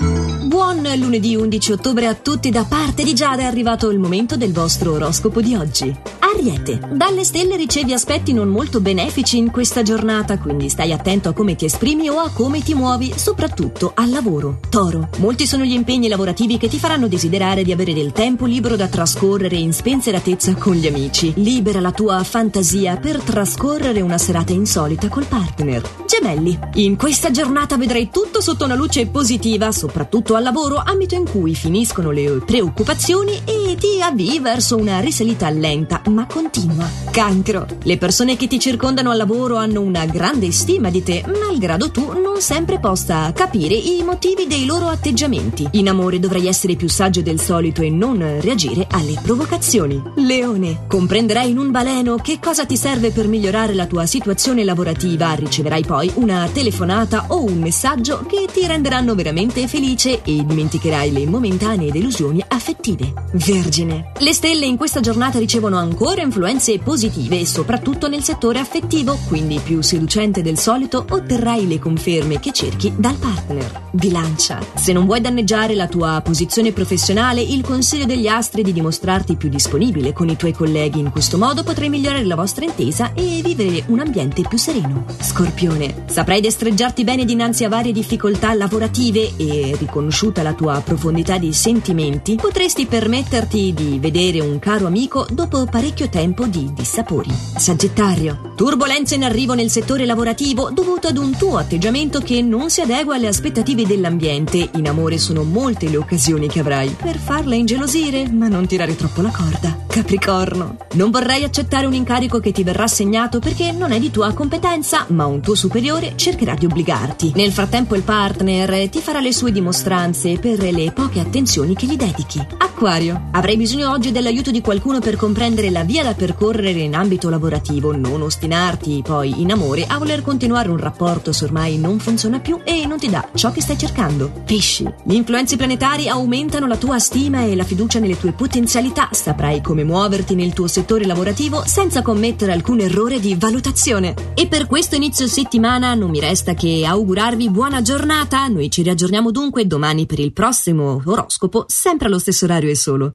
Buon lunedì 11 ottobre a tutti da parte di Giada è arrivato il momento del vostro oroscopo di oggi. Ariete, dalle stelle ricevi aspetti non molto benefici in questa giornata, quindi stai attento a come ti esprimi o a come ti muovi, soprattutto al lavoro. Toro, molti sono gli impegni lavorativi che ti faranno desiderare di avere del tempo libero da trascorrere in spensieratezza con gli amici. Libera la tua fantasia per trascorrere una serata insolita col partner. Gemelli, in questa giornata vedrai tutto sotto una luce positiva, soprattutto al lavoro, ambito in cui finiscono le preoccupazioni e ti avvii verso una risalita lenta ma continua. Cancro. Le persone che ti circondano al lavoro hanno una grande stima di te, malgrado tu non sempre possa capire i motivi dei loro atteggiamenti. In amore dovrai essere più saggio del solito e non reagire alle provocazioni. Leone. Comprenderai in un baleno che cosa ti serve per migliorare la tua situazione lavorativa. Riceverai poi una telefonata o un messaggio che ti renderanno veramente felice e dimenticherai le momentanee delusioni affettive. Vergine. Le stelle in questa giornata ricevono ancora influenze positive, soprattutto nel settore affettivo, quindi più seducente del solito otterrai le conferme che cerchi dal partner. Bilancia. Se non vuoi danneggiare la tua posizione professionale, il consiglio degli astri è di dimostrarti più disponibile con i tuoi colleghi. In questo modo potrai migliorare la vostra intesa e vivere un ambiente più sereno. Scorpione. Saprai destreggiarti bene dinanzi a varie difficoltà lavorative e, riconosciuta la tua profondità di sentimenti, potresti permetterti di vedere un caro amico dopo parecchio tempo di dissapori. Sagittario. Turbolenze in arrivo nel settore lavorativo dovuto ad un tuo atteggiamento che non si adegua alle aspettative dell'ambiente. In amore sono molte le occasioni che avrai per farla ingelosire, ma non tirare troppo la corda. Capricorno. Non vorrei accettare un incarico che ti verrà assegnato perché non è di tua competenza, ma un tuo superiore cercherà di obbligarti. Nel frattempo il partner ti farà le sue dimostranze per le poche attenzioni che gli dedichi. Acquario. Avrai bisogno oggi dell'aiuto di qualcuno per comprendere la via da percorrere in ambito lavorativo, non ostinarti poi in amore a voler continuare un rapporto se ormai non funziona più e non ti dà ciò che stai cercando. Pesci. Gli influenzi planetari aumentano la tua stima e la fiducia nelle tue potenzialità. Saprai come muoverti nel tuo settore lavorativo senza commettere alcun errore di valutazione. E per questo inizio settimana non mi resta che augurarvi buona giornata. Noi ci riaggiorniamo dunque domani per il prossimo oroscopo, sempre allo stesso orario e solo.